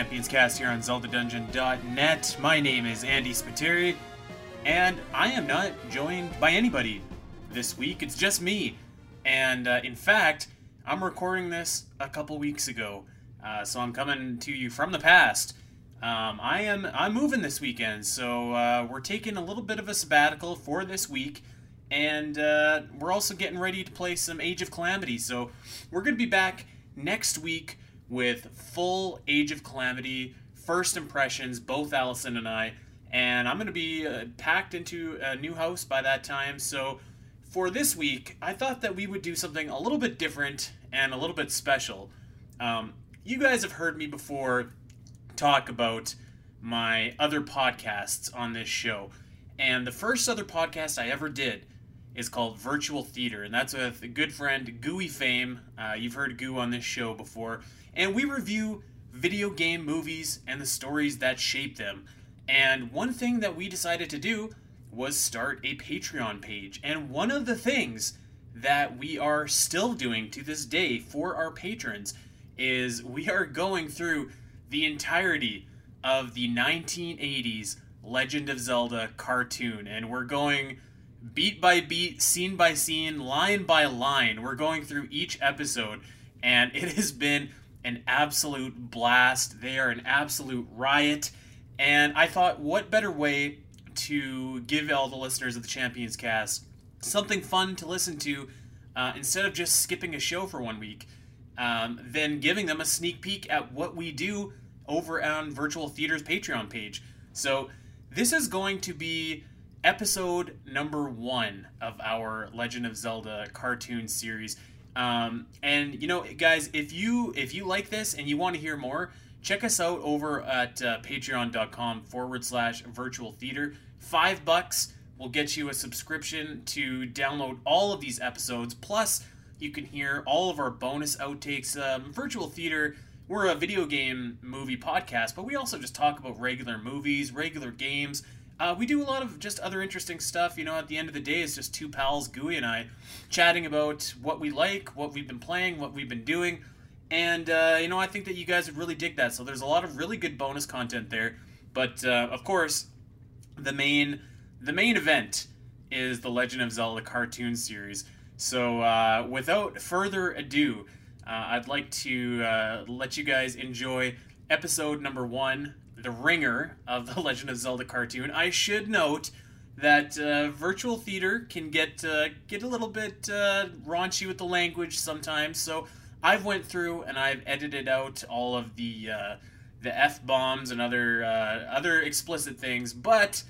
Champions Cast here on ZeldaDungeon.net. My name is Andy Spiteri, and I am not joined by anybody this week. It's just me. And uh, in fact, I'm recording this a couple weeks ago, uh, so I'm coming to you from the past. Um, I am I'm moving this weekend, so uh, we're taking a little bit of a sabbatical for this week, and uh, we're also getting ready to play some Age of Calamity. So we're gonna be back next week with full Age of Calamity first impressions, both Alasyn and I. And I'm going to be uh, packed into a new house by that time. So for this week, I thought that we would do something a little bit different and a little bit special. Um, you guys have heard me before talk about my other podcasts on this show. And the first other podcast I ever did is called Virtual Theater, and that's with a good friend, Gooey Fame. Uh, you've heard Goo on this show before and we review video game movies and the stories that shape them. And one thing that we decided to do was start a Patreon page. And one of the things that we are still doing to this day for our patrons is we are going through the entirety of the 1980s Legend of Zelda cartoon. And we're going beat by beat, scene by scene, line by line. We're going through each episode. And it has been an absolute blast. They are an absolute riot. And I thought, what better way to give all the listeners of the Champions Cast something fun to listen to uh, instead of just skipping a show for one week, um, than giving them a sneak peek at what we do over on Virtual Theater's Patreon page. So this is going to be episode number one of our Legend of Zelda cartoon series. Um, and you know, guys, if you if you like this and you want to hear more, check us out over at uh, patreon.com forward slash virtual theater. Five bucks will get you a subscription to download all of these episodes. Plus, you can hear all of our bonus outtakes. Um, virtual theater, we're a video game movie podcast, but we also just talk about regular movies, regular games. Uh, we do a lot of just other interesting stuff. You know, at the end of the day, it's just two pals, Gooey and I, chatting about what we like, what we've been playing, what we've been doing. And, uh, you know, I think that you guys would really dig that. So there's a lot of really good bonus content there. But, uh, of course, the main the main event is the Legend of Zelda cartoon series. So, uh, without further ado, uh, I'd like to uh, let you guys enjoy episode number one the ringer of the Legend of Zelda cartoon. I should note that uh, virtual theater can get uh, get a little bit uh, raunchy with the language sometimes. So I've went through and I've edited out all of the uh, the f bombs and other uh, other explicit things, but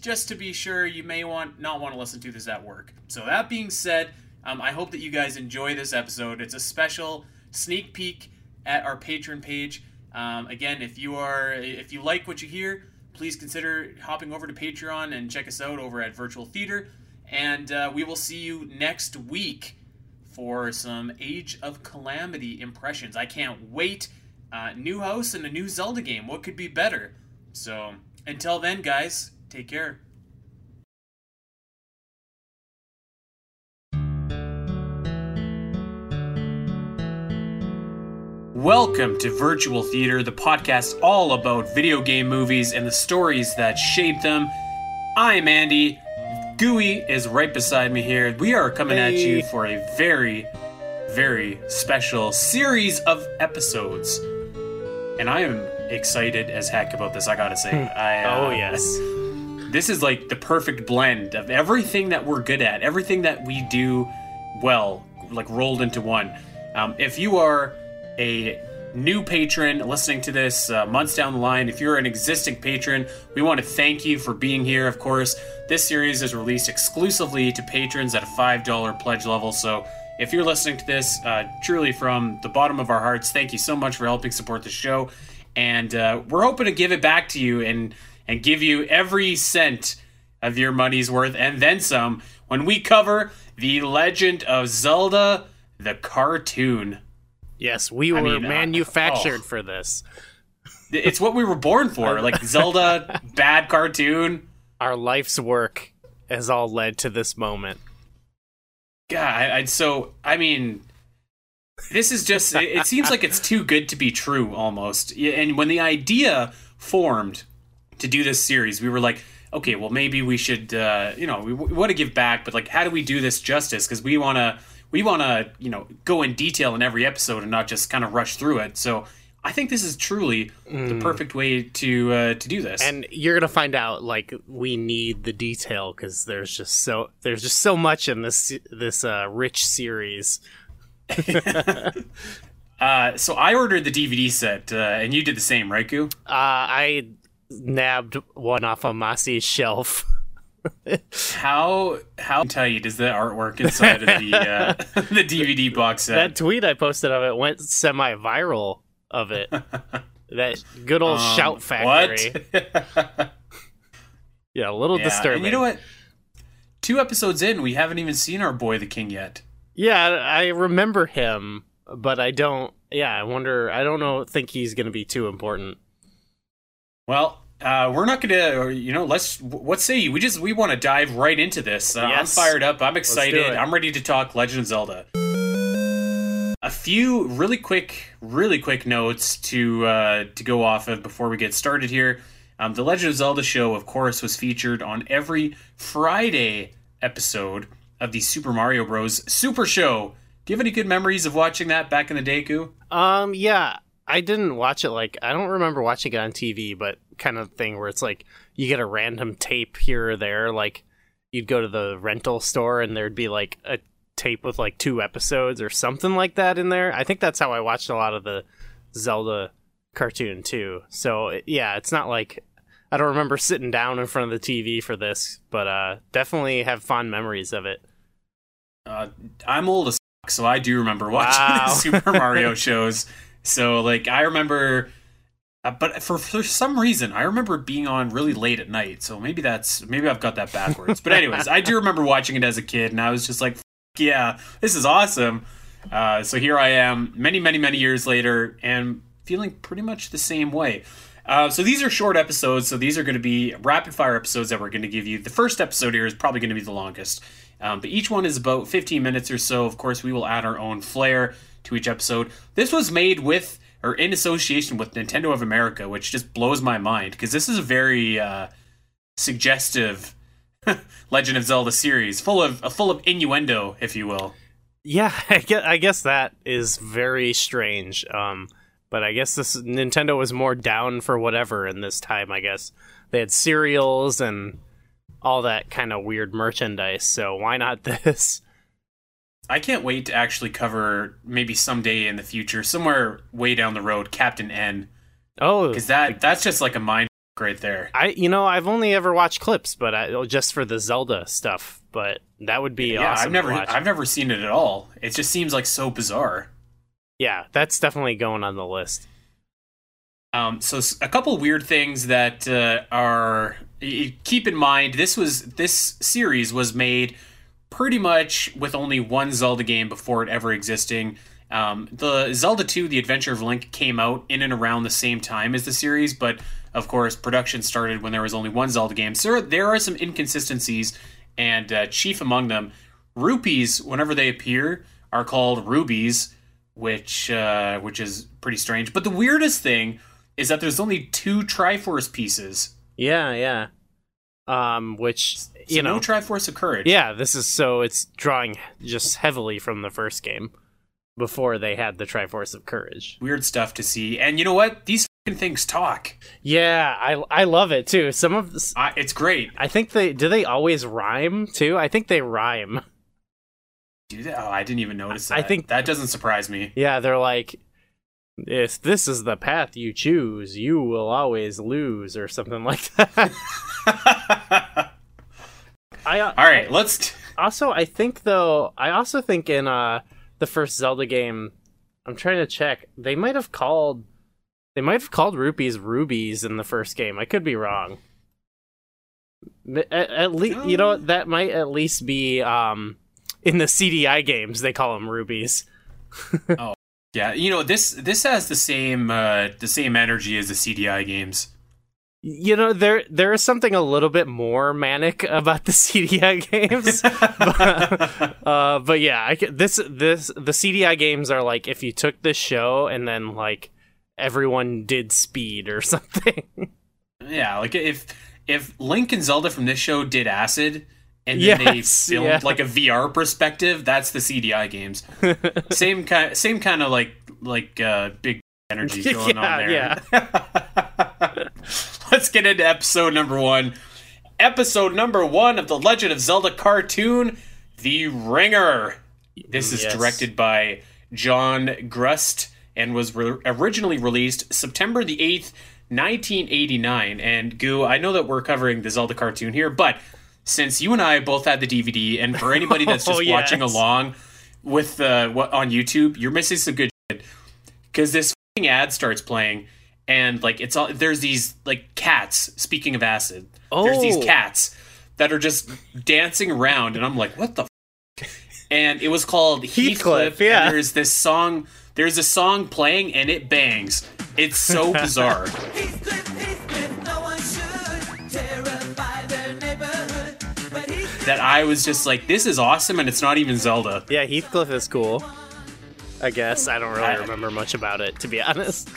just to be sure, you may want not want to listen to this at work. So that being said, um, I hope that you guys enjoy this episode. It's a special sneak peek at our Patreon page. Um, again, if you are if you like what you hear, please consider hopping over to Patreon and check us out over at Virtual Theater. And uh, we will see you next week for some Age of Calamity impressions. I can't wait. Uh, new house and a new Zelda game. What could be better? So until then, guys, take care. Welcome to Virtual Theater, the podcast all about video game movies and the stories that shape them. I'm Andy. Gooey is right beside me here. We are coming at you for a very, very special series of episodes. And I am excited as heck about this, I gotta say. Hmm. I, uh, oh, yes. This is like the perfect blend of everything that we're good at, everything that we do well, like rolled into one. Um, if you are a new patron listening to this uh, months down the line, if you're an existing patron, we want to thank you for being here. Of course, this series is released exclusively to patrons at a $5 pledge level. So if you're listening to this, uh, truly from the bottom of our hearts, thank you so much for helping support the show. And uh, we're hoping to give it back to you and, and give you every cent of your money's worth and then some when we cover The Legend of Zelda, the cartoon. Yes, we were I mean, uh, manufactured uh, oh. for this. It's what we were born for. Like Zelda, bad cartoon. Our life's work has all led to this moment. God, I, I so I mean, this is just it seems like it's too good to be true almost. And when the idea formed to do this series, we were like, okay, well maybe we should uh, you know, we, we want to give back, but like how do we do this justice cuz we want to we want to, you know, go in detail in every episode and not just kind of rush through it. So I think this is truly mm. the perfect way to uh, to do this. And you're gonna find out like we need the detail because there's just so there's just so much in this this uh, rich series. uh, so I ordered the DVD set, uh, and you did the same, right, Goo? Uh, I nabbed one off of Masi's shelf. how how tight is the artwork inside of the uh, the DVD box set? That tweet I posted of it went semi viral of it. that good old um, shout factory. yeah, a little yeah, disturbing. you know what? Two episodes in, we haven't even seen our boy the king yet. Yeah, I remember him, but I don't. Yeah, I wonder. I don't know. Think he's going to be too important. Well, uh, we're not gonna you know let's what say you? We just we want to dive right into this. Uh, yes. i'm fired up. I'm excited. i'm ready to talk legend of zelda. A few really quick really quick notes to uh, to go off of before we get started here. Um, the legend of zelda show of course was featured on every friday episode of the super mario bros. Super show. Do you have any good memories of watching that back in the day Goo? um yeah. I didn't watch it like I don't remember watching it on TV, but kind of thing where it's like you get a random tape here or there. Like you'd go to the rental store and there'd be like a tape with like two episodes or something like that in there. I think that's how I watched a lot of the Zelda cartoon too. So yeah, it's not like I don't remember sitting down in front of the TV for this, but uh, definitely have fond memories of it. Uh, I'm old as so I do remember watching wow. Super Mario shows. So like I remember, uh, but for for some reason I remember being on really late at night. So maybe that's maybe I've got that backwards. but anyways, I do remember watching it as a kid, and I was just like, yeah, this is awesome. Uh, so here I am, many many many years later, and feeling pretty much the same way. Uh, so these are short episodes. So these are going to be rapid fire episodes that we're going to give you. The first episode here is probably going to be the longest, um, but each one is about 15 minutes or so. Of course, we will add our own flair to each episode. This was made with or in association with Nintendo of America, which just blows my mind because this is a very uh, suggestive Legend of Zelda series, full of uh, full of innuendo, if you will. Yeah, I guess, I guess that is very strange. Um, but I guess this Nintendo was more down for whatever in this time. I guess they had cereals and all that kind of weird merchandise. So why not this? I can't wait to actually cover maybe someday in the future, somewhere way down the road, Captain N. Oh, because that that's just like a mind right there. I you know I've only ever watched clips, but I, oh, just for the Zelda stuff. But that would be yeah. Awesome I've never I've never seen it at all. It just seems like so bizarre. Yeah, that's definitely going on the list. Um, so a couple weird things that uh, are keep in mind. This was this series was made pretty much with only one Zelda game before it ever existing. Um, the Zelda 2, The Adventure of Link, came out in and around the same time as the series, but of course, production started when there was only one Zelda game. So there are some inconsistencies, and uh, chief among them, rupees, whenever they appear, are called rubies, which uh, which is pretty strange. But the weirdest thing is that there's only two Triforce pieces. Yeah, yeah um, which you so know, no Triforce of Courage. Yeah, this is so it's drawing just heavily from the first game before they had the Triforce of Courage. Weird stuff to see, and you know what? These things talk. Yeah, I I love it too. Some of this, uh, it's great. I think they do. They always rhyme too. I think they rhyme. Do they? Oh, I didn't even notice that. I think that doesn't surprise me. Yeah, they're like if this is the path you choose, you will always lose, or something like that. I, uh, All right, I, let's. T- also, I think though, I also think in uh the first Zelda game, I'm trying to check. They might have called, they might have called rupees rubies in the first game. I could be wrong. At, at least, you know, that might at least be um in the CDI games. They call them rubies. oh, yeah, you know this this has the same uh, the same energy as the CDI games. You know, there there is something a little bit more manic about the CDI games, but, uh, but yeah, I, this this the CDI games are like if you took this show and then like everyone did speed or something. Yeah, like if if Link and Zelda from this show did acid and then Yes, they filmed yeah. like a VR perspective, that's the CDI games. same kind same kind of like like uh big energy going Yeah, on there. Let's get into episode number 1. Episode number 1 of the Legend of Zelda cartoon, The Ringer. This is Yes. directed by John Grusd and was re- originally released September the 8th, 1989. And Goo, I know that we're covering the Zelda cartoon here, but since you and I both had the DVD, and for anybody that's just Oh, yes. watching along with uh, what on YouTube, you're missing some good shit because this fing ad starts playing, and like it's all there's these like cats. Speaking of acid, oh. there's these Oh. cats that are just dancing around, and I'm like, what the. F-? And it was called Heathcliff. Heathcliff, yeah. And there's this song. There's a song playing, and it bangs. It's so bizarre. Heathcliff, Heathcliff, no one should terrify their neighborhood. But Heathcliff, that I was just like, this is awesome, and it's not even Zelda. Yeah, Heathcliff is cool. I guess I don't really I- remember much about it, to be honest.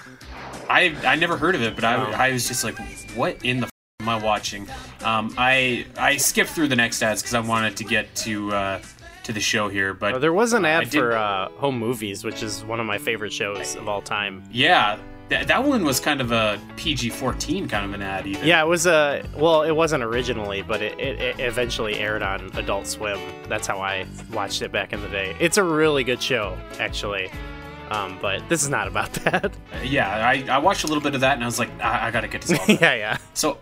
I I never heard of it, but I, I was just like, what in the f- am I watching? Um, I I skipped through the next ads because I wanted to get to uh, to the show here, but Oh, there was an ad did- for uh, Home Movies, which is one of my favorite shows of all time. yeah, that that one was kind of a PG fourteen kind of an ad. Even Yeah, it was a well, it wasn't originally, but it, it, it eventually aired on Adult Swim. That's how I watched it back in the day. It's a really good show, actually. Um, but this is not about that. yeah. I, I watched a little bit of that, and I was like, I, I gotta get to Zelda. yeah, yeah. So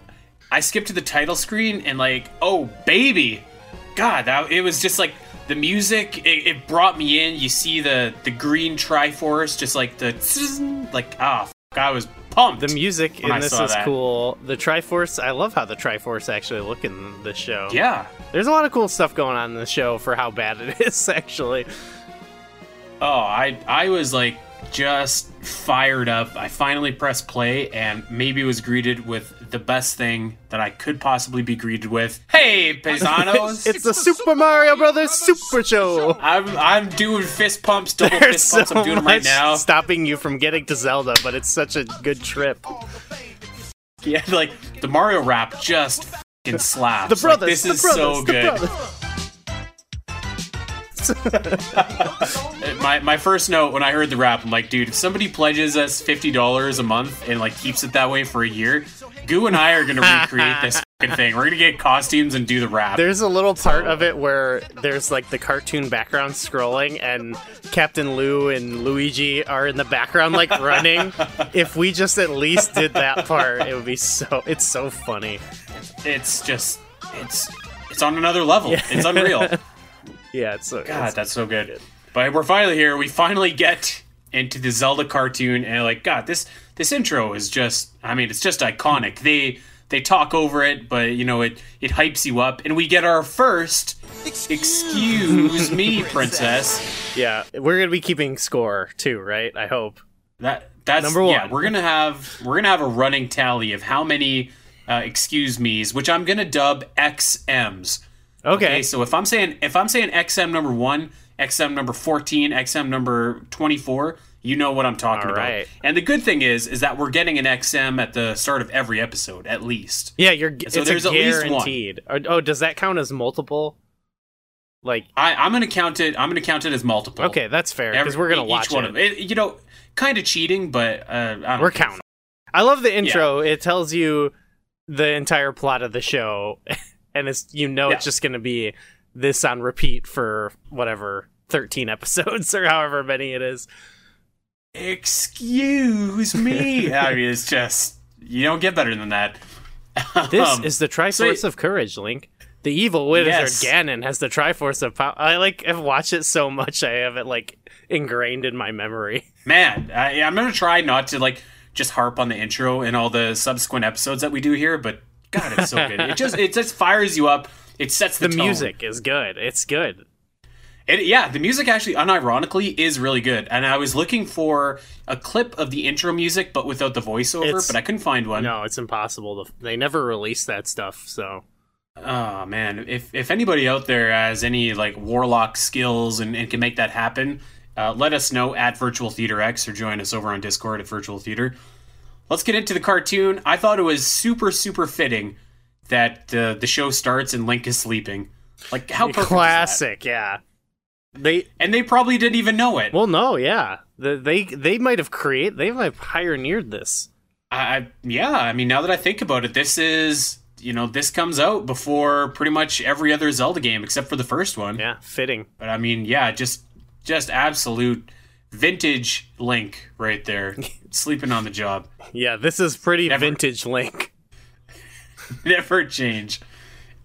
I skipped to the title screen and like, oh baby, God, that it was just like the music. It, it brought me in. You see the the green Triforce, just like the like ah, f- I was pumped. The music in this is that. cool. The Triforce, I love how the Triforce actually look in the show. yeah. There's a lot of cool stuff going on in the show for how bad it is, actually. Oh, I I was like just fired up. I finally pressed play and maybe was greeted with the best thing that I could possibly be greeted with. Hey, paisanos! it's the Super Mario Brothers Super Show. I'm I'm doing fist pumps, double There's fist pumps. so I'm doing them right now. stopping you from getting to Zelda, but it's such a good trip. Yeah, like the Mario rap just fucking slaps. The Like, brothers, this the is brothers, so the good. My my first note when I heard the rap, I'm like, dude, if somebody pledges us fifty dollars a month and like keeps it that way for a year, Goo and I are gonna recreate this thing. We're gonna get costumes and do the rap. There's a little part of it where there's like the cartoon background scrolling, and Captain Lou and Luigi are in the background like running. if we just at least did that part, it would be so. It's so funny. it's just it's it's on another level. It's unreal. Yeah, it's so. God, it's- that's so good. But we're finally here. We finally get into the Zelda cartoon, and like, God, this this intro is just. I mean, it's just iconic. They they talk over it, but you know, it it hypes you up, and we get our first. Excuse me, princess. yeah, we're gonna be keeping score too, right? I hope. That that's Number Yeah, one. we're gonna have we're gonna have a running tally of how many uh, excuse me's, which I'm gonna dub XM's. Okay. Okay, so if I'm saying if I'm saying XM number one, XM number fourteen, XM number twenty four, you know what I'm talking about. And the good thing is, is that we're getting an XM at the start of every episode, at least. Yeah, you're. So there's a at least one. guaranteed. Oh, does that count as multiple? Like, I, I'm gonna count it. I'm gonna count it as multiple. okay, that's fair because we're gonna each watch one it. of it. You know, kind of cheating, but uh, I don't We're counting. I love the intro. It tells you the entire plot of the show, and it's you know it's just going to be this on repeat for whatever thirteen episodes or however many it is. Excuse me. I mean, it's just you don't get better than that. This Um, is the Triforce so- of Courage, Link. The evil wizard Yes. Ganon has the Triforce of Power. I like have watched it so much. I have it like ingrained in my memory. man. I, I'm gonna try not to like just harp on the intro and all the subsequent episodes that we do here, but God, it's so good. It just it just fires you up. It sets the, The music is good. It's good. It, yeah, the music actually, unironically, is really good. And I was looking for a clip of the intro music, but without the voiceover, It's- but I couldn't find one. No, it's impossible. To, they never released that stuff, so Oh man, if if anybody out there has any like warlock skills and, and can make that happen, uh, let us know at Virtual Theater X or join us over on Discord at Virtual Theater. Let's get into the cartoon. I thought it was super super fitting that uh, the show starts and Link is sleeping. Like how perfect is that? classic. Yeah, they And they probably didn't even know it. well, no, yeah, the, they they might have created, they might have pioneered this. I yeah, I mean now that I think about it, this is you know this comes out before pretty much every other Zelda game except for the first one. Yeah, fitting. But I mean, yeah, just just absolute vintage Link right there, sleeping on the job, Yeah, this is pretty Never- vintage Link. never change.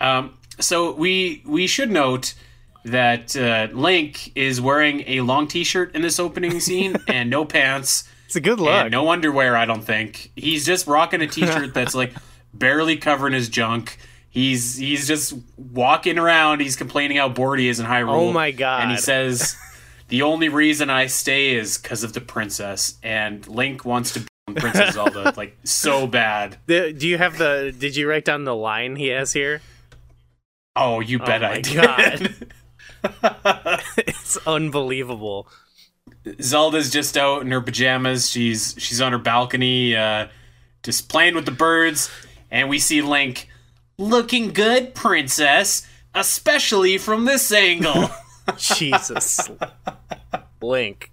Um, so we we should note that uh, Link is wearing a long T-shirt in this opening scene and no pants It's a good look. no underwear. I don't think he's just rocking a T-shirt that's like barely covering his junk. He's he's just walking around. He's complaining how bored he is in Hyrule. Oh my God. And he says, "The only reason I stay is because of the princess." And Link wants to be Princess Zelda like so bad. The- do you have the? Did you write down the line he has here? Oh, you bet my I did. God. it's unbelievable. Zelda's just out in her pajamas. She's she's on her balcony, uh, just playing with the birds, and we see Link looking good, princess, especially from this angle. Jesus, Link.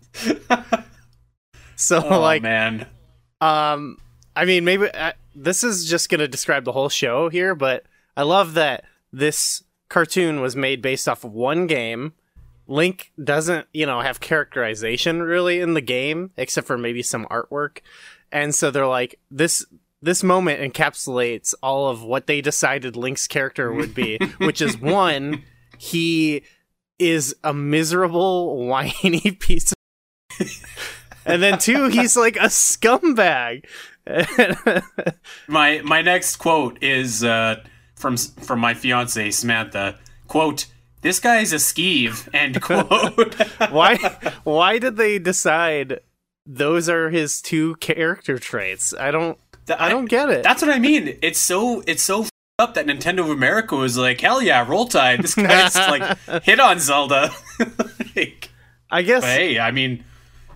So oh like, man, um, I mean, maybe uh, this is just gonna describe the whole show here, but I love that this cartoon was made based off of one game. Link doesn't, you know, have characterization really in the game, except for maybe some artwork. And so they're like, this this moment encapsulates all of what they decided Link's character would be, which is one, he is a miserable, whiny piece of and then two, he's like a scumbag. my my next quote is uh, from from my fiance Samantha. Quote: This guy's a skeeve. End quote. why why did they decide those are his two character traits? I don't I don't get it. That's what I mean. It's so it's so up that Nintendo of America was like, hell yeah, roll tide. This guy's like hit on Zelda. like, I guess hey, I mean,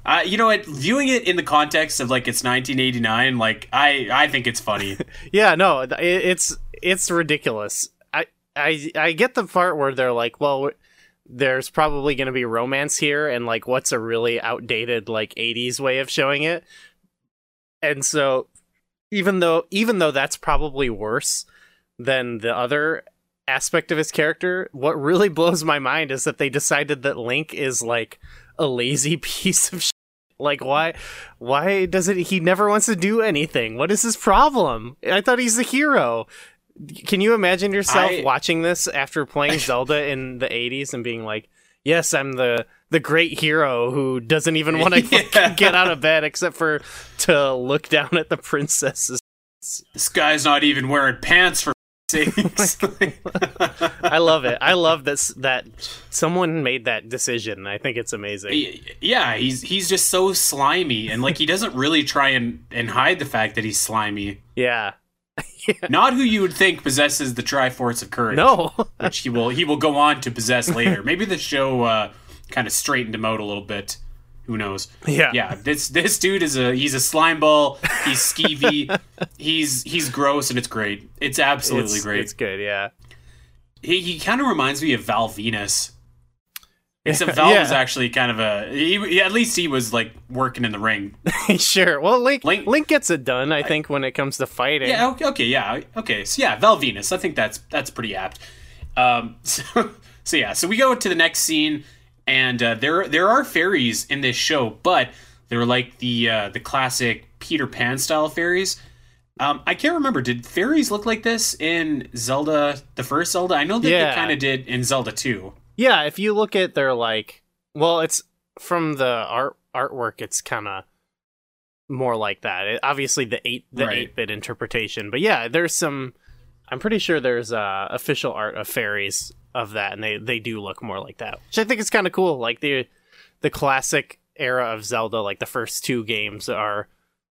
uh, you know what? Viewing it in the context of like it's 1989, like I I think it's funny. yeah, no, it, it's it's ridiculous. I I I get the part where they're like, well, there's probably going to be romance here and like what's a really outdated like 80s way of showing it. And so even though even though that's probably worse than the other aspect of his character, what really blows my mind is that they decided that Link is like a lazy piece of shit. Like why why does it he never wants to do anything? What is his problem? I thought he's the hero. Can you imagine yourself I- watching this after playing Zelda in the 80s and being like, "Yes, I'm the the great hero who doesn't even want to Yeah. get out of bed except for to look down at the princesses." this guy's not even wearing pants for I love it. I love this that someone made that decision. I think it's amazing. yeah, he's he's just so slimy, and like he doesn't really try and and hide the fact that he's slimy. Yeah. Not who you would think possesses the Triforce of Courage. No. which he will he will go on to possess later. Maybe the show uh, kind of straightened him out a little bit. Who knows? Yeah. Yeah, this this dude is a he's a slime ball. He's skeevy. he's he's gross, and it's great. It's absolutely it's, great. It's good, yeah. he he kind of reminds me of Val Venis. Except Val Yeah. was actually kind of a he, at least he was like working in the ring. sure. Well, Link, Link- Link gets it done, I think, when it comes to fighting. Yeah. Okay. okay yeah. Okay. So yeah, Val Venis. I think that's that's pretty apt. Um. So, so yeah. So we go to the next scene, and uh, there there are fairies in this show, but they're like the uh, the classic Peter Pan style fairies. Um, I can't remember. Did fairies look like this in Zelda, the first Zelda? I know that Yeah. they kind of did in Zelda 2. Yeah, if you look at their like, well, it's from the art artwork. It's kind of more like that. It, obviously, the eight the Right. eight bit interpretation, but yeah, there's some. I'm pretty sure there's uh, official art of fairies of that, and they they do look more like that, which I think is kind of cool. Like the the classic era of Zelda, like the first two games are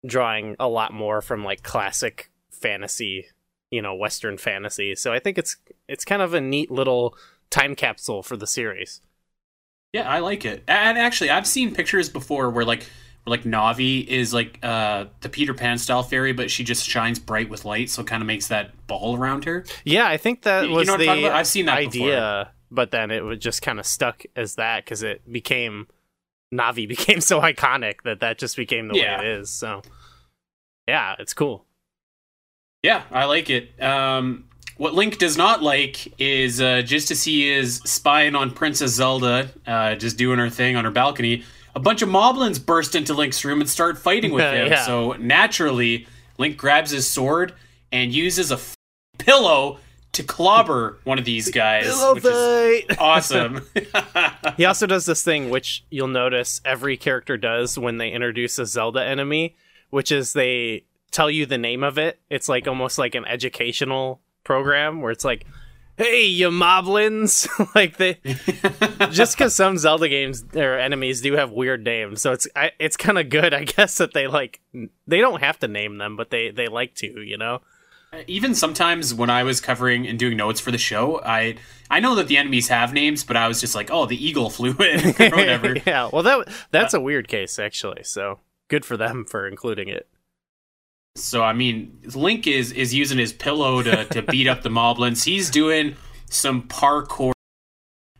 drawing a lot more from like classic fantasy, you know, Western fantasy. So I think it's it's kind of a neat little time capsule for the series. Yeah, I like it. And actually, I've seen pictures before where like like Navi is like uh the Peter Pan style fairy, but she just shines bright with light, so it kind of makes that ball around her. Yeah, I think that You was know I'm talking the? I've seen that idea, but then it was just kind of stuck as that because it became Navi became so iconic that that just became the Yeah. way it is. So yeah, it's cool. Yeah, I like it. Um, what Link does not like is uh, just to see is spying on Princess Zelda, uh, just doing her thing on her balcony. A bunch of moblins burst into Link's room and start fighting with him. Yeah. So naturally, Link grabs his sword and uses a f- pillow to clobber one of these guys, which is awesome. He also does this thing which you'll notice every character does when they introduce a Zelda enemy, which is they tell you the name of it. It's like almost like an educational program where it's like, "Hey, you moblins!" like they just because some Zelda games or enemies do have weird names, so it's I, it's kind of good, I guess, that they like they don't have to name them, but they they like to, you know. Uh, even sometimes when I was covering and doing notes for the show, I I know that the enemies have names, but I was just like, oh, the eagle flew in or whatever. yeah, well that that's uh, a weird case actually. So good for them for including it. So I mean, Link is is using his pillow to, to beat up the moblins. He's doing some parkour.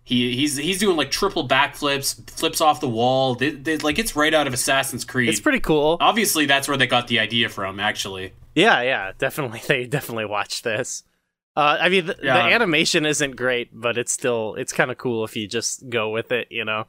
He he's he's doing like triple backflips, flips off the wall. They, they- like it's right out of Assassin's Creed. It's pretty cool. Obviously, that's where they got the idea from. Actually, Yeah, yeah, definitely. They definitely watched this. Uh, I mean, the, Yeah. the animation isn't great, but it's still it's kind of cool if you just go with it, you know.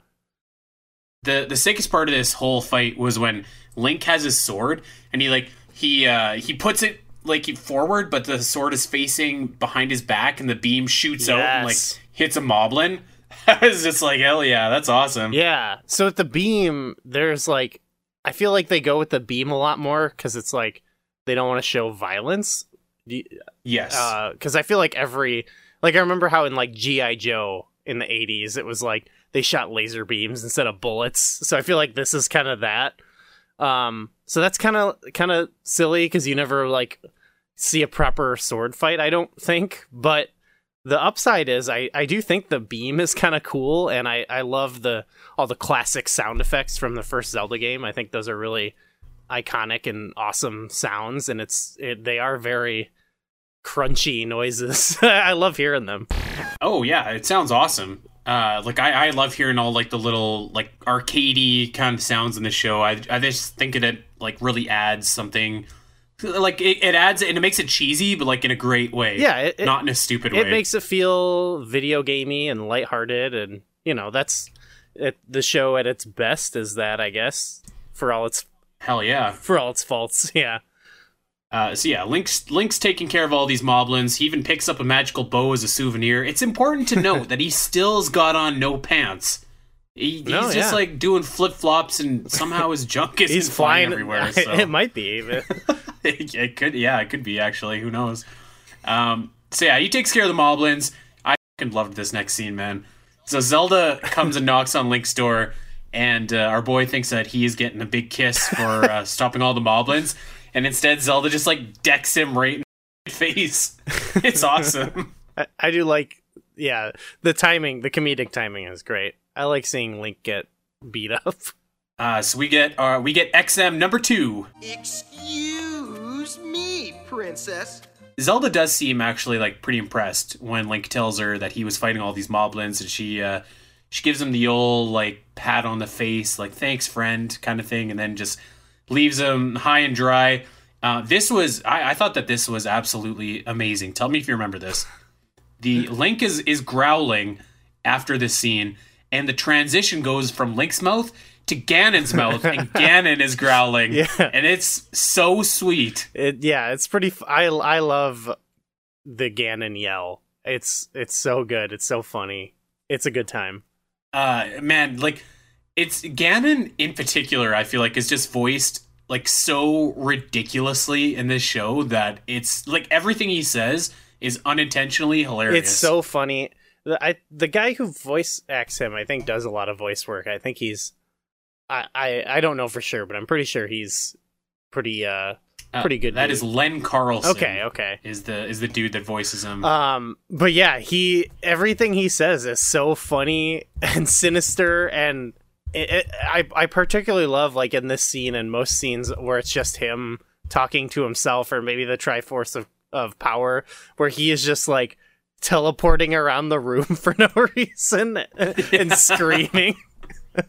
the the sickest part of this whole fight was when Link has his sword and he like he uh he puts it like forward, but the sword is facing behind his back, and the beam shoots out and like hits a moblin. I was just like, hell yeah, that's awesome. Yeah. So with the beam, there's like, I feel like they go with the beam a lot more because it's like they don't want to show violence. Yes. Because I feel like every, like I remember how in like GI Joe in the '80s, it was like they shot laser beams instead of bullets. So I feel like this is kind of that. Um. So that's kind of kind of silly because you never like see a proper sword fight. I don't think, but the upside is I, I do think the beam is kind of cool and I, I love the all the classic sound effects from the first Zelda game. I think those are really iconic and awesome sounds and it's it, they are very crunchy noises. I love hearing them. Oh yeah, it sounds awesome. Uh, like I, I love hearing all like the little like arcadey kind of sounds in the show. I, I just think it like really adds something. Like it, it adds and it makes it cheesy, but like in a great way. Yeah, it- it- not in a stupid way. It makes it feel video gamey and lighthearted and you know, that's it, the show at its best is that I guess for all its hell yeah. for all its faults. Yeah. Uh, so yeah, Link's Link's taking care of all these moblins. He even picks up a magical bow as a souvenir. It's important to note that he still's got on no pants. He, he's No, just yeah. like doing flip flops, and somehow his junk is He's flying, flying everywhere. So. it might be even. it could, yeah, it could be actually. Who knows? Um, so yeah, he takes care of the moblins. I fucking loved this next scene, man. So Zelda comes and knocks on Link's door, and uh, our boy thinks that he is getting a big kiss for uh, stopping all the moblins, and instead Zelda just like decks him right in the face. It's awesome. I, I do like, yeah, the timing, the comedic timing is great. I like seeing Link get beat up. Uh, so we get uh, we get XM number two. Excuse me, princess. Zelda does seem actually like pretty impressed when Link tells her that he was fighting all these moblins, and she uh, she gives him the old like pat on the face, like thanks friend kind of thing, and then just leaves him high and dry. Uh, this was I, I thought that this was absolutely amazing. Tell me if you remember this. The Link is is growling after this scene, and the transition goes from Link's mouth to Ganon's mouth, and Ganon is growling, Yeah. and it's so sweet. It, yeah, it's pretty. F- I I love the Ganon yell. It's it's so good. It's so funny. It's a good time. uh man like it's ganon in particular i feel like is just voiced like so ridiculously in this show that it's like everything he says is unintentionally hilarious It's so funny. the, I the guy who voice acts him, I think, does a lot of voice work. I think he's, I I, I don't know for sure, but I'm pretty sure he's pretty uh Uh, pretty good That dude. is Len Carlson. okay okay. Is the is the dude that voices him? Um, but yeah, he everything he says is so funny and sinister, and it, it, I I particularly love like in this scene and most scenes where it's just him talking to himself, or maybe the Triforce of of Power, where he is just like teleporting around the room for no reason and screaming. uh,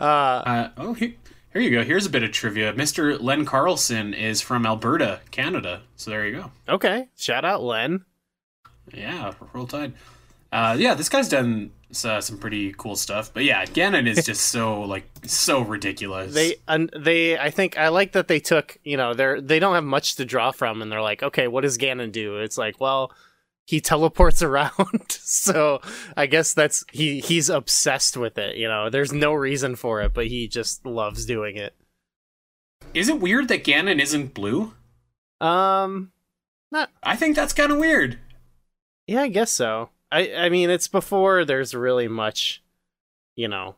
Uh, oh, here, here you go. Here's a bit of trivia. Mr. Len Carlson is from Alberta, Canada. So there you go. okay, shout out Len. Yeah, roll tide. Uh, yeah, this guy's done uh, some pretty cool stuff. But yeah, Ganon is just so like so ridiculous. they and they i think i like that they took you know they're they don't have much to draw from and they're like okay what does ganon do it's like well he teleports around so i guess that's he he's obsessed with it you know there's no reason for it but he just loves doing it is it weird that Ganon isn't blue? um not. I think that's kind of weird. yeah i guess so i i mean it's before there's really much you know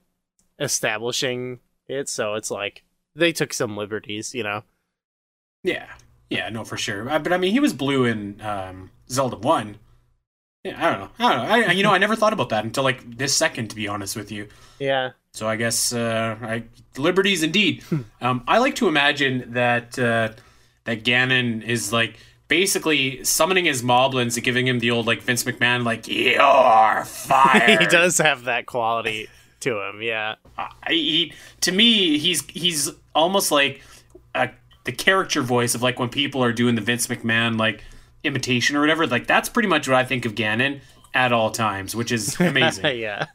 establishing it so it's like they took some liberties you know Yeah, yeah, no, for sure. Uh, but I mean, he was blue in um, Zelda One. Yeah, I don't know. I don't know. I, you know, I never thought about that until like this second, to be honest with you. yeah So I guess uh, I, liberties indeed. um, I like to imagine that uh, that Ganon is like basically summoning his moblins and giving him the old like Vince McMahon like you're fired. he does have that quality to him. Yeah, I, he, to me, he's he's almost like a, the character voice of like when people are doing the Vince McMahon like imitation or whatever. Like that's pretty much what I think of Ganon at all times, which is amazing. yeah,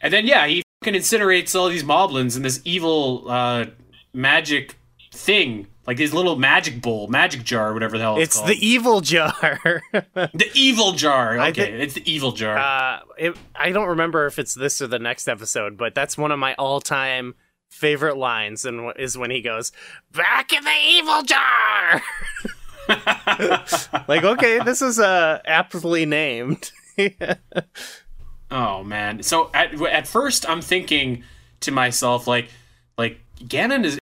And then yeah, he fucking incinerates all these moblins in this evil uh, magic thing, like this little magic bowl, magic jar, whatever the hell it's, it's the evil jar. the evil jar. Okay, thi- it's the evil jar. uh, it, I don't remember if it's this or the next episode, but that's one of my all-time favorite lines, and is when he goes, "Back in the evil jar." like, okay, this is uh, aptly named. Oh man. So at at first I'm thinking to myself like like Ganon is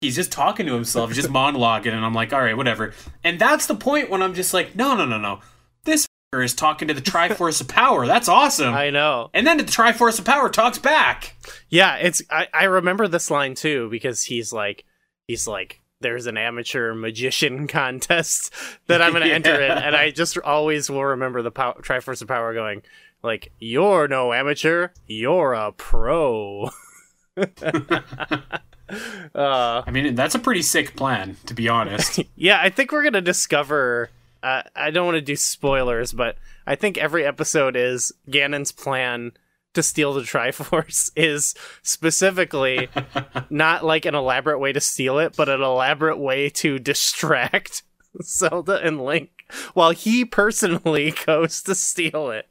he's just talking to himself, just monologuing and I'm like, "All right, whatever." And that's the point when I'm just like, "No, no, no, no. This f***er is talking to the Triforce of Power. That's awesome." I know. and then the Triforce of Power talks back. Yeah, it's I, I remember this line too because he's like he's like there's an amateur magician contest that I'm going to enter in and I just always will remember the pow- Triforce of Power going like you're no amateur, you're a pro. Uh I mean, that's a pretty sick plan, to be honest. yeah, I think we're going to discover uh, I don't want to do spoilers, but I think every episode is Ganon's plan to steal the Triforce is specifically not like an elaborate way to steal it, but an elaborate way to distract Zelda and Link while he personally goes to steal it.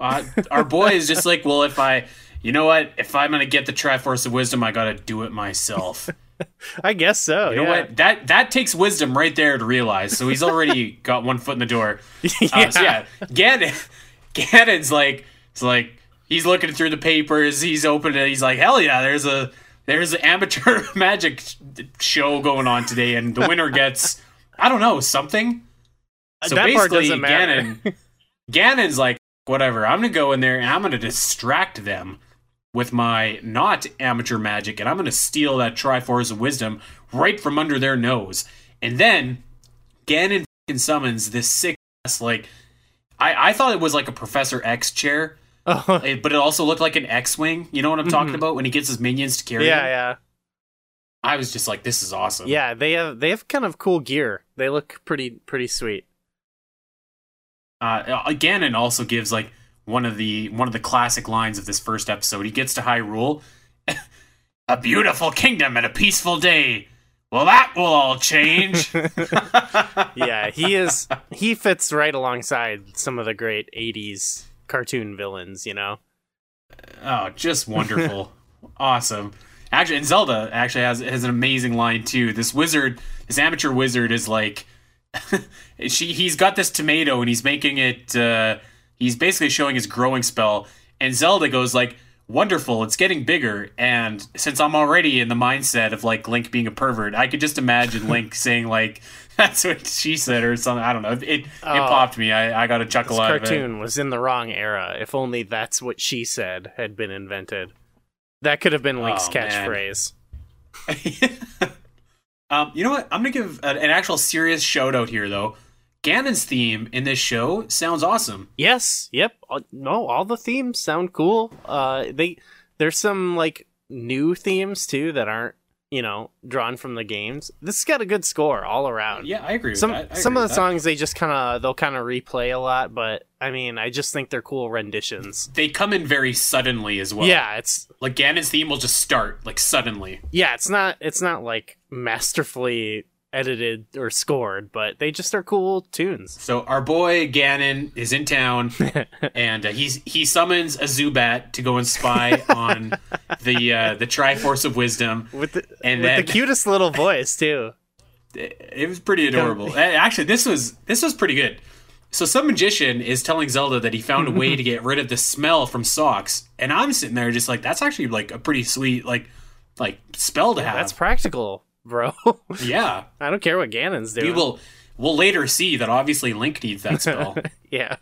Uh, our boy is just like, well, if I, you know what, if I'm gonna get the Triforce of Wisdom, I gotta do it myself. I guess so. You know yeah. what? That that takes wisdom right there to realize. So he's already got one foot in the door. yeah. Uh, so yeah, Ganon, Ganon's like, it's like he's looking through the papers. He's opening it. He's like, hell yeah, there's a there's an amateur magic show going on today, and the winner gets I don't know something. So that basically. Ganon, Ganon's like, whatever. I'm gonna go in there and I'm gonna distract them with my not amateur magic, and I'm gonna steal that Triforce of Wisdom right from under their nose. And then Ganon summons this sick ass like I I thought it was like a Professor X chair, Oh, but it also looked like an X-wing. You know what I'm talking about when he gets his minions to carry yeah, him. yeah. I was just like, this is awesome. Yeah, they have they have kind of cool gear. They look pretty pretty sweet. uh, Ganon also gives like one of the one of the classic lines of this first episode. He gets to Hyrule, a beautiful kingdom and a peaceful day. Well, that will all change. yeah, he is. He fits right alongside some of the great '80s cartoon villains. You know. oh, just wonderful, awesome. Actually, and Zelda actually has has an amazing line too. This wizard, this amateur wizard, is like, she he's got this tomato and he's making it. Uh, he's basically showing his growing spell, and Zelda goes like, "Wonderful, it's getting bigger." And since I'm already in the mindset of like Link being a pervert, I could just imagine Link saying like, "That's what she said" or something. I don't know. It it, Oh. popped me. I, I got a chuckle This out of it. cartoon was in the wrong era. If only that's what she said had been invented. That could have been Link's Oh, catchphrase. um, you know what? I'm gonna give an, an actual serious shout out here though. Ganon's theme in this show sounds awesome. Yes. Yep. Uh, No, all the themes sound cool. Uh, they there's some like new themes too that aren't you know drawn from the games. This has got a good score all around. Yeah, I agree. With Some that. I some agree of the with that. songs they just kind of they'll kind of replay a lot, but I mean I just think they're cool renditions. they come in very suddenly as well. yeah, it's like Ganon's theme will just start like suddenly. yeah, it's not it's not like masterfully edited or scored, but they just are cool tunes. So our boy Ganon is in town, and uh, he's he summons a Zubat to go and spy on the uh, the Triforce of Wisdom. With the And with then- the cutest little voice too. It was pretty adorable. Actually, this was this was pretty good. So some magician is telling Zelda that he found a way to get rid of the smell from socks, and I'm sitting there just like that's actually like a pretty sweet like like spell to have. That's practical, bro. yeah. I don't care what Ganon's doing. We will we'll later see that obviously Link needs that spell. yeah.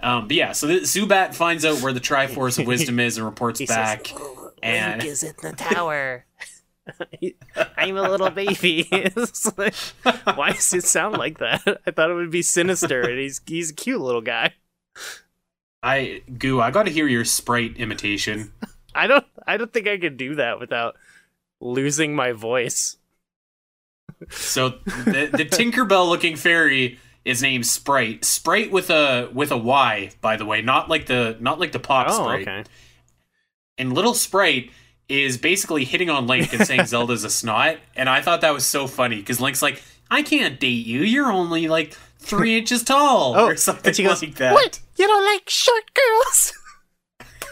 um, but yeah, so the, Zubat finds out where the Triforce of Wisdom is and reports He says, back. and is in the tower. I'm a little baby. Like, why does it sound like that? I thought it would be sinister, and he's he's a cute little guy. I Goo, I got to hear your sprite imitation. I don't I don't think I could do that without losing my voice. So the, the Tinkerbell looking fairy is named Sprite. Sprite with a with a Y, by the way, not like the not like the pop Oh, Sprite. okay. And little Sprite is basically hitting on Link and saying Zelda's a snot, and I thought that was so funny because Link's like, "I can't date you. You're only like three inches tall," Oh, or something and she goes, like that. What? You don't like short girls?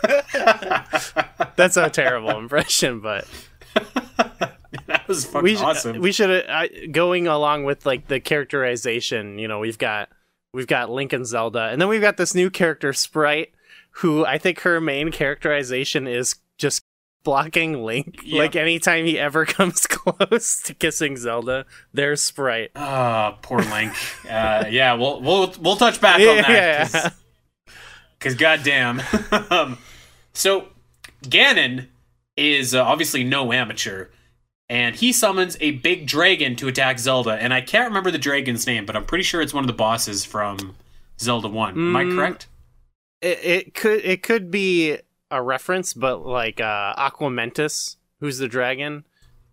That's a terrible impression, but that was fucking we awesome. we should uh, going along with like the characterization. You know, we've got we've got Link and Zelda, and then we've got this new character Sprite, who I think her main characterization is just blocking Link. Yep. Like anytime he ever comes close to kissing Zelda, there's Sprite. Ah, poor Link. uh, yeah, we'll we'll we'll touch back on that. Yeah. 'cause- Because goddamn. um, so Ganon is uh, obviously no amateur, and he summons a big dragon to attack Zelda. And I can't remember the dragon's name, but I'm pretty sure it's one of the bosses from Zelda One. Am I Mm, correct? It, it could it could be a reference, but like uh, Aquamentus, who's the dragon,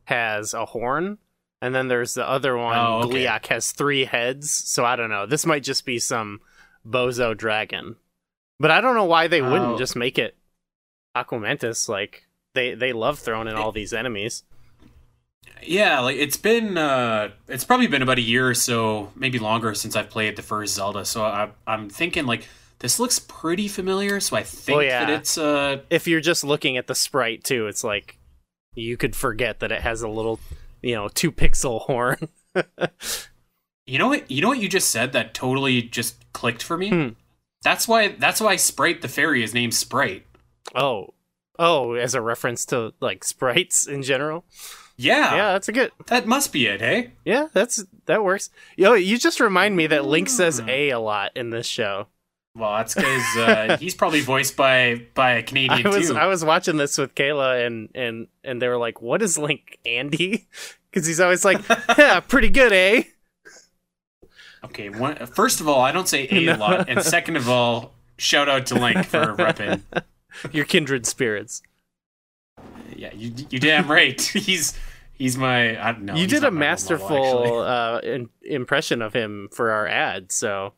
has a horn, and then there's the other one. Oh, okay. Gleeok has three heads. So I don't know. This might just be some bozo dragon, but I don't know why they Oh. wouldn't just make it Aquamentus. Like they they love throwing in all these enemies. Yeah, like it's been uh it's probably been about a year or so, maybe longer since I've played the first Zelda. So I I'm thinking like this looks pretty familiar, so I think Oh, yeah. that it's uh If you're just looking at the sprite too, it's like you could forget that it has a little, you know, two pixel horn. You know what? You know what you just said that totally just clicked for me. Hmm. That's why. That's why Sprite the fairy is named Sprite. Oh, oh, as a reference to like sprites in general. Yeah, Yeah, that's a good. that must be it. Hey, Yeah, that's that works. Yo, you just remind me that Link says "a" a lot in this show. well, that's because uh, he's probably voiced by by a Canadian I was too. I was watching this with Kayla and and and they were like, "What is Link, Andy?" Because he's always like, "Yeah, pretty good, eh?" okay, one, first of all, I don't say a No. a lot, and second of all, shout out to Link for repping. Your kindred spirits. Yeah, you you damn right. he's he's my. I don't know. you did a my role model, masterful uh, in, impression of him for our ad. So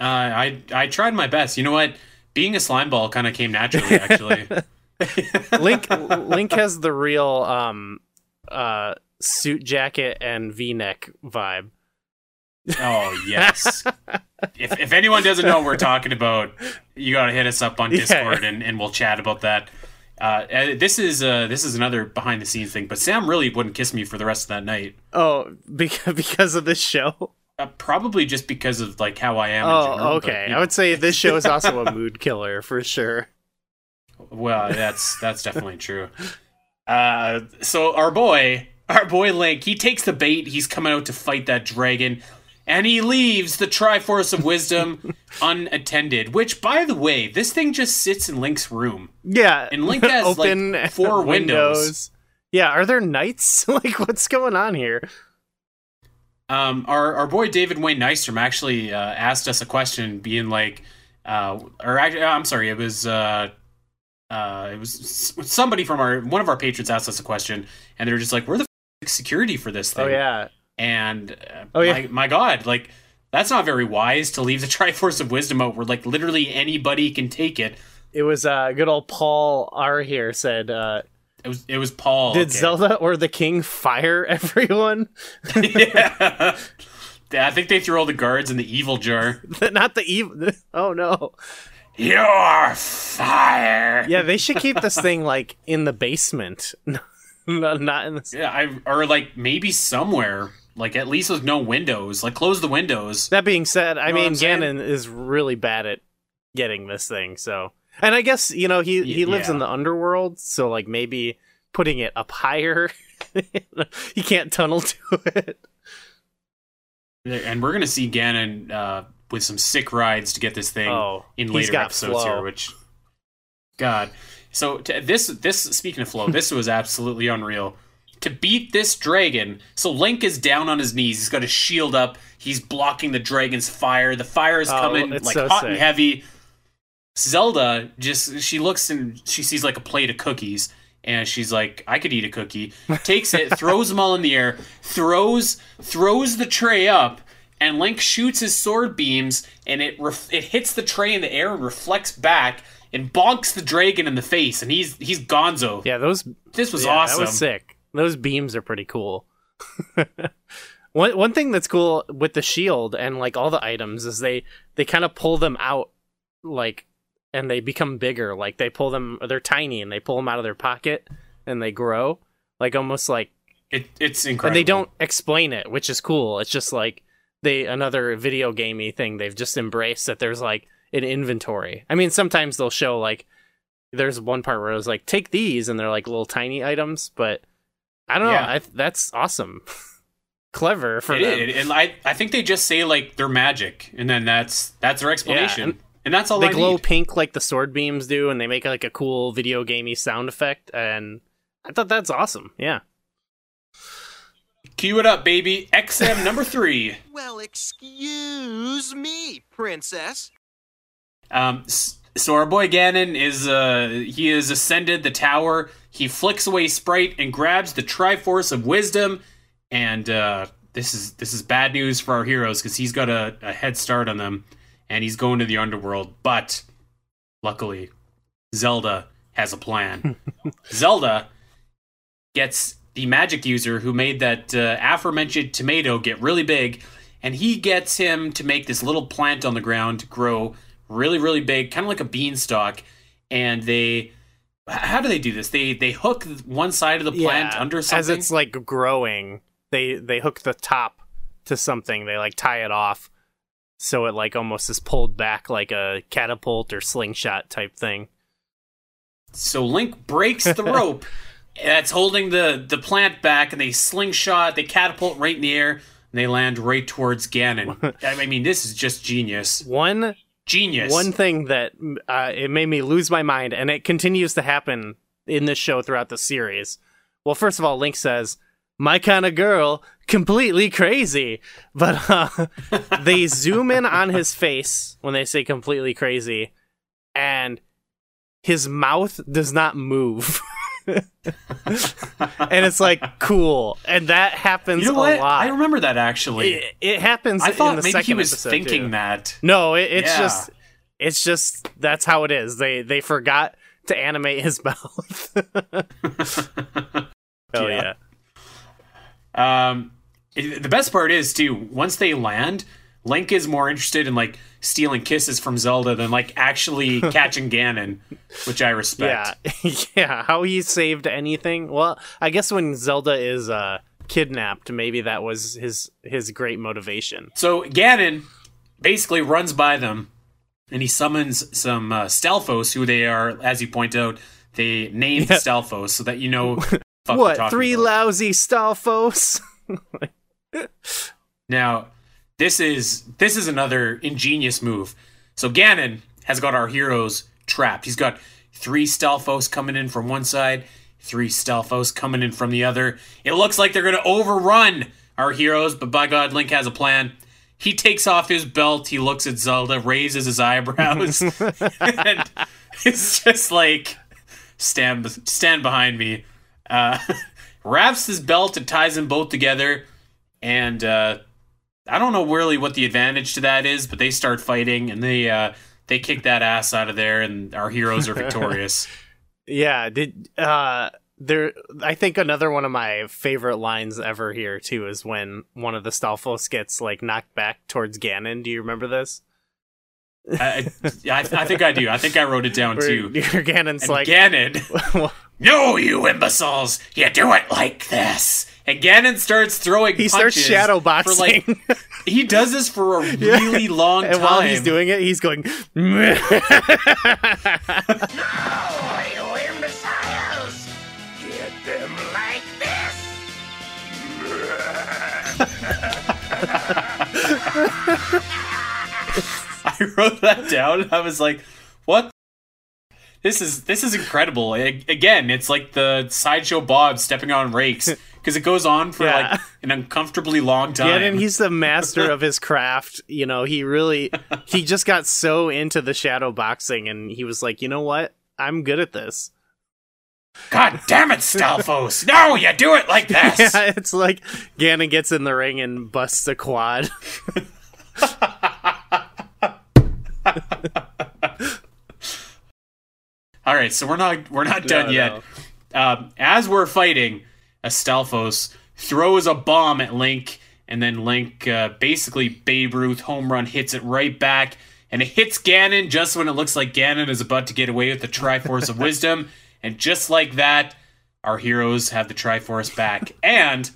Uh, I I tried my best. You know what? Being a slime ball kind of came naturally. Actually, Link Link has the real um uh suit jacket and V-neck vibe. Oh yes. If if anyone doesn't know what we're talking about, you gotta hit us up on Yeah. Discord and, and we'll chat about that. Uh, this is uh, this is another behind the scenes thing, but Sam really wouldn't kiss me for the rest of that night. Oh, because because of this show. Uh, probably just because of like how I am. in Oh, general, but, okay. you I would say this show is also a mood killer for sure. Well, that's that's definitely true. Uh, so our boy, our boy Link, he takes the bait. He's coming out to fight that dragon, and he leaves the Triforce of Wisdom unattended. Which, by the way, this thing just sits in Link's room. Yeah, And Link has, like, open four windows. Yeah, are there knights? like, what's going on here? Um, our our boy David Wayne Nystrom actually uh, asked us a question, being like, uh, or actually, I'm sorry, it was. Uh, uh, it was somebody from our one of our patrons asked us a question, and they were just like, "Where the f- security for this thing?" Oh yeah, And uh, Oh, yeah. my, my God, like that's not very wise to leave the Triforce of Wisdom out where like literally anybody can take it. it was uh, good old Paul R here said. Uh, It was it was Paul. Did okay. Zelda or the King fire everyone? yeah. I think they threw all the guards in the evil jar. Not the evil. Oh no. You're fire. Yeah, they should keep this thing like in the basement, not, not in the. Yeah, I or like maybe somewhere, like at least with no windows. Like close the windows. That being said, I Know mean saying? Ganon is really bad at getting this thing. So, and I guess you know he he lives in the underworld, so like maybe putting it up higher, he can't tunnel to it. And we're gonna see Ganon uh, with some sick rides to get this thing Oh, in later episodes flow. here. Which, God, so to, this this speaking of flow, this was absolutely unreal. To beat this dragon, so Link is down on his knees. He's got his shield up. He's blocking the dragon's fire. The fire is Oh, coming it's like so hot and heavy. Zelda just she looks and she sees like a plate of cookies and she's like I could eat a cookie. Takes it, throws them all in the air, throws throws the tray up and Link shoots his sword beams and it ref- it hits the tray in the air and reflects back and bonks the dragon in the face and he's he's gonzo. Yeah, those This was yeah, awesome. That was sick. Those beams are pretty cool. one one thing that's cool with the shield and like all the items is they they kind of pull them out like and they become bigger. Like they pull them they're tiny and they pull them out of their pocket and they grow like almost like It, it's incredible. and they don't explain it, which is cool. It's just like they another video gamey thing they've just embraced that there's like an inventory. I mean, sometimes they'll show like there's one part where it was like take these and they're like little tiny items, but I don't Yeah. know. I, that's awesome, clever for It them. is, and I I think they just say like they're magic, and then that's that's their explanation, and and, that's all They I glow need. pink like the sword beams do, and they make like a cool video gamey sound effect. And I thought that's awesome. Yeah. Cue it up, baby. XM number three. Well, excuse me, princess. Um, s- so our boy Ganon is uh he has ascended the tower. He flicks away Sprite and grabs the Triforce of Wisdom, and uh, this is this is bad news for our heroes because he's got a, a head start on them, and he's going to the underworld. But luckily, Zelda has a plan. Zelda gets the magic user who made that uh, aforementioned tomato get really big, and he gets him to make this little plant on the ground grow really, really big, kind of like a beanstalk. And they how do they do this? They they hook one side of the plant Yeah, under something. as it's like growing they they hook the top to something they like tie it off so it like almost is pulled back like a catapult or slingshot type thing So Link breaks the rope that's holding the the plant back, and they slingshot, they catapult right in the air, and they land right towards Ganon. I mean, this is just genius, one genius. one thing that uh, it made me lose my mind and it continues to happen in this show throughout the series. Well first of all link says my kind of girl completely crazy. But uh, they zoom in on his face when they say completely crazy and his mouth does not move and it's like cool and that happens you know a what? lot I remember that actually. it, it happens I thought maybe he was thinking too. that. No, it, it's Yeah. just it's just that's how it is. They they forgot to animate his mouth. oh yeah. Um, it- the best part is too. Once they land, Link is more interested in like stealing kisses from Zelda than like actually catching Ganon, which I respect. Yeah. yeah, how he saved anything. Well, I guess when Zelda is uh kidnapped. Maybe that was his his great motivation. So Ganon basically runs by them, and he summons some uh, Stalfos, who they are, as you point out, they named Yeah. Stalfos so that you know what three about. lousy Stalfos? Now, this is this is another ingenious move. So Ganon has got our heroes trapped. He's got three Stalfos coming in from one side, three Stalfos coming in from the other. It looks like they're going to overrun our heroes, but by God, Link has a plan. He takes off his belt. He looks at Zelda, raises his eyebrows, and it's just like stand stand behind me. Uh, wraps his belt and ties them both together, and uh, I don't know really what the advantage to that is, but they start fighting and they uh, they kick that ass out of there, and our heroes are victorious. yeah, did uh there I think another one of my favorite lines ever here too is when one of the Stalfos gets like knocked back towards Ganon. Do you remember this? I, I, I think I do. I think I wrote it down Where too. Ganon's And like Ganon, no, you imbeciles! You do it like this. And Ganon starts throwing. he starts punches shadow for, like, he does this for a really long and time. while he's doing it, he's going Oh, you imbeciles! Get them like this! I wrote that down. I was like, "What? This is this is incredible." Again, it's like the sideshow Bob stepping on rakes because it goes on for Yeah. like an uncomfortably long time. Ganon, he's the master of his craft. You know, he really he just got so into the shadow boxing and he was like, you know what? I'm good at this. God damn it, Stalfos! No, you do it like this. Yeah, it's like Ganon gets in the ring and busts a quad. All right, so we're not we're not done No, yet. Um, as we're fighting, a Stalfos throws a bomb at Link, and then Link uh, basically Babe Ruth home run hits it right back, and it hits Ganon just when it looks like Ganon is about to get away with the Triforce of Wisdom, and just like that, our heroes have the Triforce back, and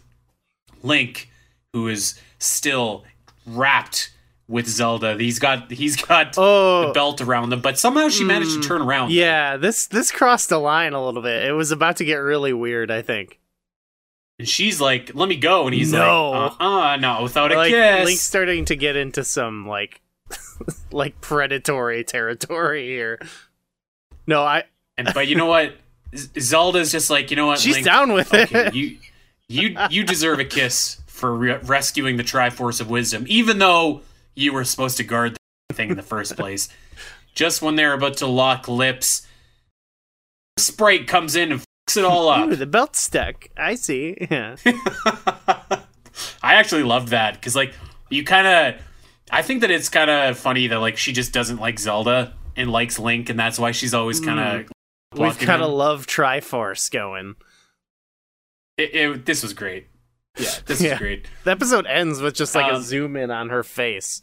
Link, who is still wrapped with Zelda, he's got he's got Oh. the belt around them, but somehow she managed to turn around. Yeah, this this crossed the line a little bit. It was about to get really weird, I think. And she's like, "Let me go," and he's No. like, "Uh, uh not without a like kiss." Link's starting to get into some like like predatory territory here. No, I and but you know what? Zelda's just like, you know what? she's Link, down with Okay, it. you you you deserve a kiss for re- rescuing the Triforce of Wisdom, even though you were supposed to guard the thing in the first place. Just when they're about to lock lips, Sprite comes in and fucks it all up. Ooh, the belt stuck. I see. Yeah. I actually loved that because like you kind of, I think that it's kind of funny that like she just doesn't like Zelda and likes Link, and that's why she's always kind mm. of. We've kind of love Triforce going. It, it, this was great. Yeah, this Yeah. is great. The episode ends with just like a Um, zoom in on her face.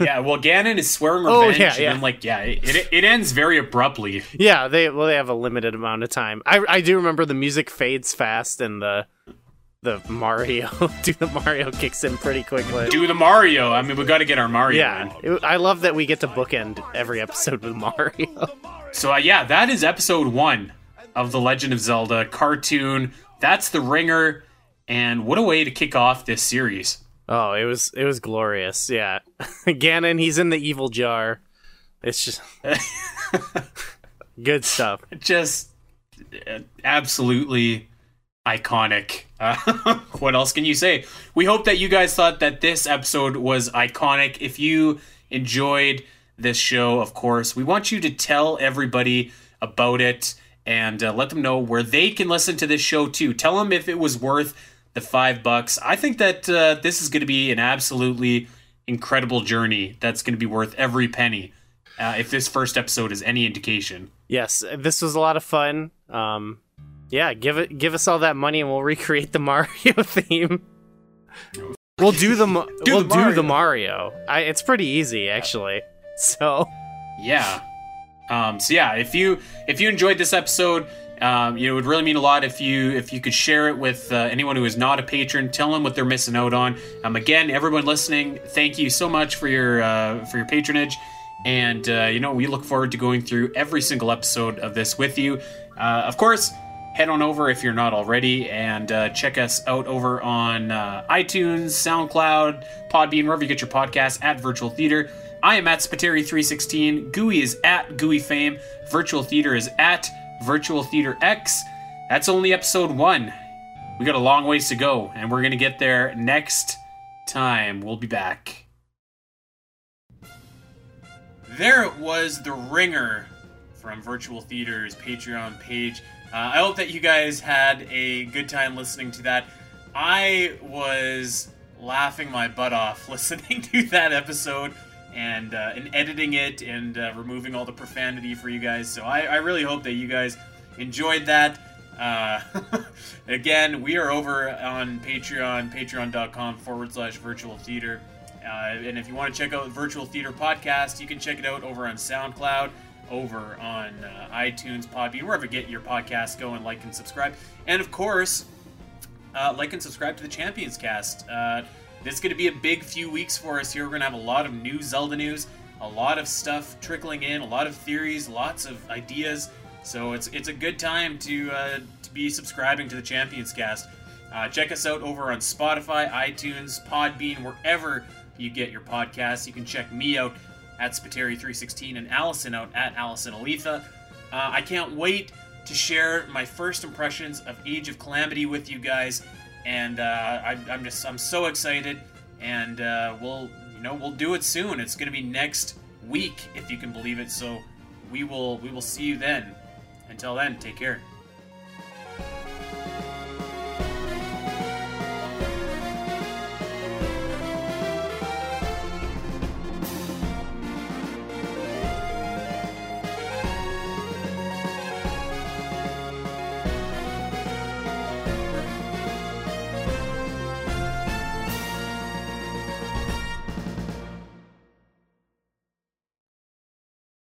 Yeah, well, Ganon is swearing Oh, revenge, yeah, and yeah. then like yeah, it, it it ends very abruptly. Yeah, they well they have a limited amount of time. I I do remember the music fades fast and the the Mario do the Mario kicks in pretty quickly. Do the Mario. I mean, we got to get our Mario. yeah, it- I love that we get to bookend every episode with Mario. So uh, yeah, that is episode one of the Legend of Zelda cartoon. That's the ringer, and what a way to kick off this series. Oh, it was it was glorious. Yeah, Ganon, he's in the evil jar. It's just good stuff. just uh, absolutely iconic. Uh, what else can you say? We hope that you guys thought that this episode was iconic. If you enjoyed this show, of course, we want you to tell everybody about it and uh, let them know where they can listen to this show too. Tell them if it was worth the five bucks. I think that uh, this is going to be an absolutely incredible journey that's going to be worth every penny. Uh, if this first episode is any indication. Yes, this was a lot of fun. Um, yeah, give it give us all that money and we'll recreate the Mario theme. We'll do the Do we'll the do Mario. the Mario. I, it's pretty easy actually. So Yeah. Um, so yeah, if you if you enjoyed this episode, Um, you know, it would really mean a lot if you if you could share it with uh, anyone who is not a patron. Tell them what they're missing out on. Um, again, everyone listening, thank you so much for your uh, for your patronage, and uh, you know we look forward to going through every single episode of this with you. Uh, of course, head on over if you're not already and uh, check us out over on uh, iTunes, SoundCloud, Podbean, wherever you get your podcasts at Virtual Theater. I am at Spiteri316. Gooey is at Gooey Fame. Virtual Theater is at Virtual Theater X. That's only episode one. We got a long ways to go, and we're going to get there next time. We'll be back. There it was, the ringer from Virtual Theater's Patreon page. Uh, I hope that you guys had a good time listening to that. I was laughing my butt off listening to that episode and uh, and editing it and uh, removing all the profanity for you guys. So I, I really hope that you guys enjoyed that. Uh, again, we are over on Patreon, patreon.com forward slash virtual theater. Uh, and if you want to check out Virtual Theater Podcast, you can check it out over on SoundCloud, over on uh, iTunes, Podbean, wherever you get your podcasts, go and like and subscribe. And of course, uh, like and subscribe to the Champions Cast. This is going to be a big few weeks for us here. We're going to have a lot of new Zelda news, a lot of stuff trickling in, a lot of theories, lots of ideas. So it's it's a good time to uh, to be subscribing to the Champions Cast. Uh, check us out over on Spotify, iTunes, Podbean, wherever you get your podcasts. You can check me out at Spiteri316 and Alasyn out at Alasyn Eletha. Uh, I can't wait to share my first impressions of Age of Calamity with you guys, and uh, I, I'm just I'm so excited, and uh, we'll you know we'll do it soon. It's to be next week if you can believe it. So we will we will see you then. Until then, take care.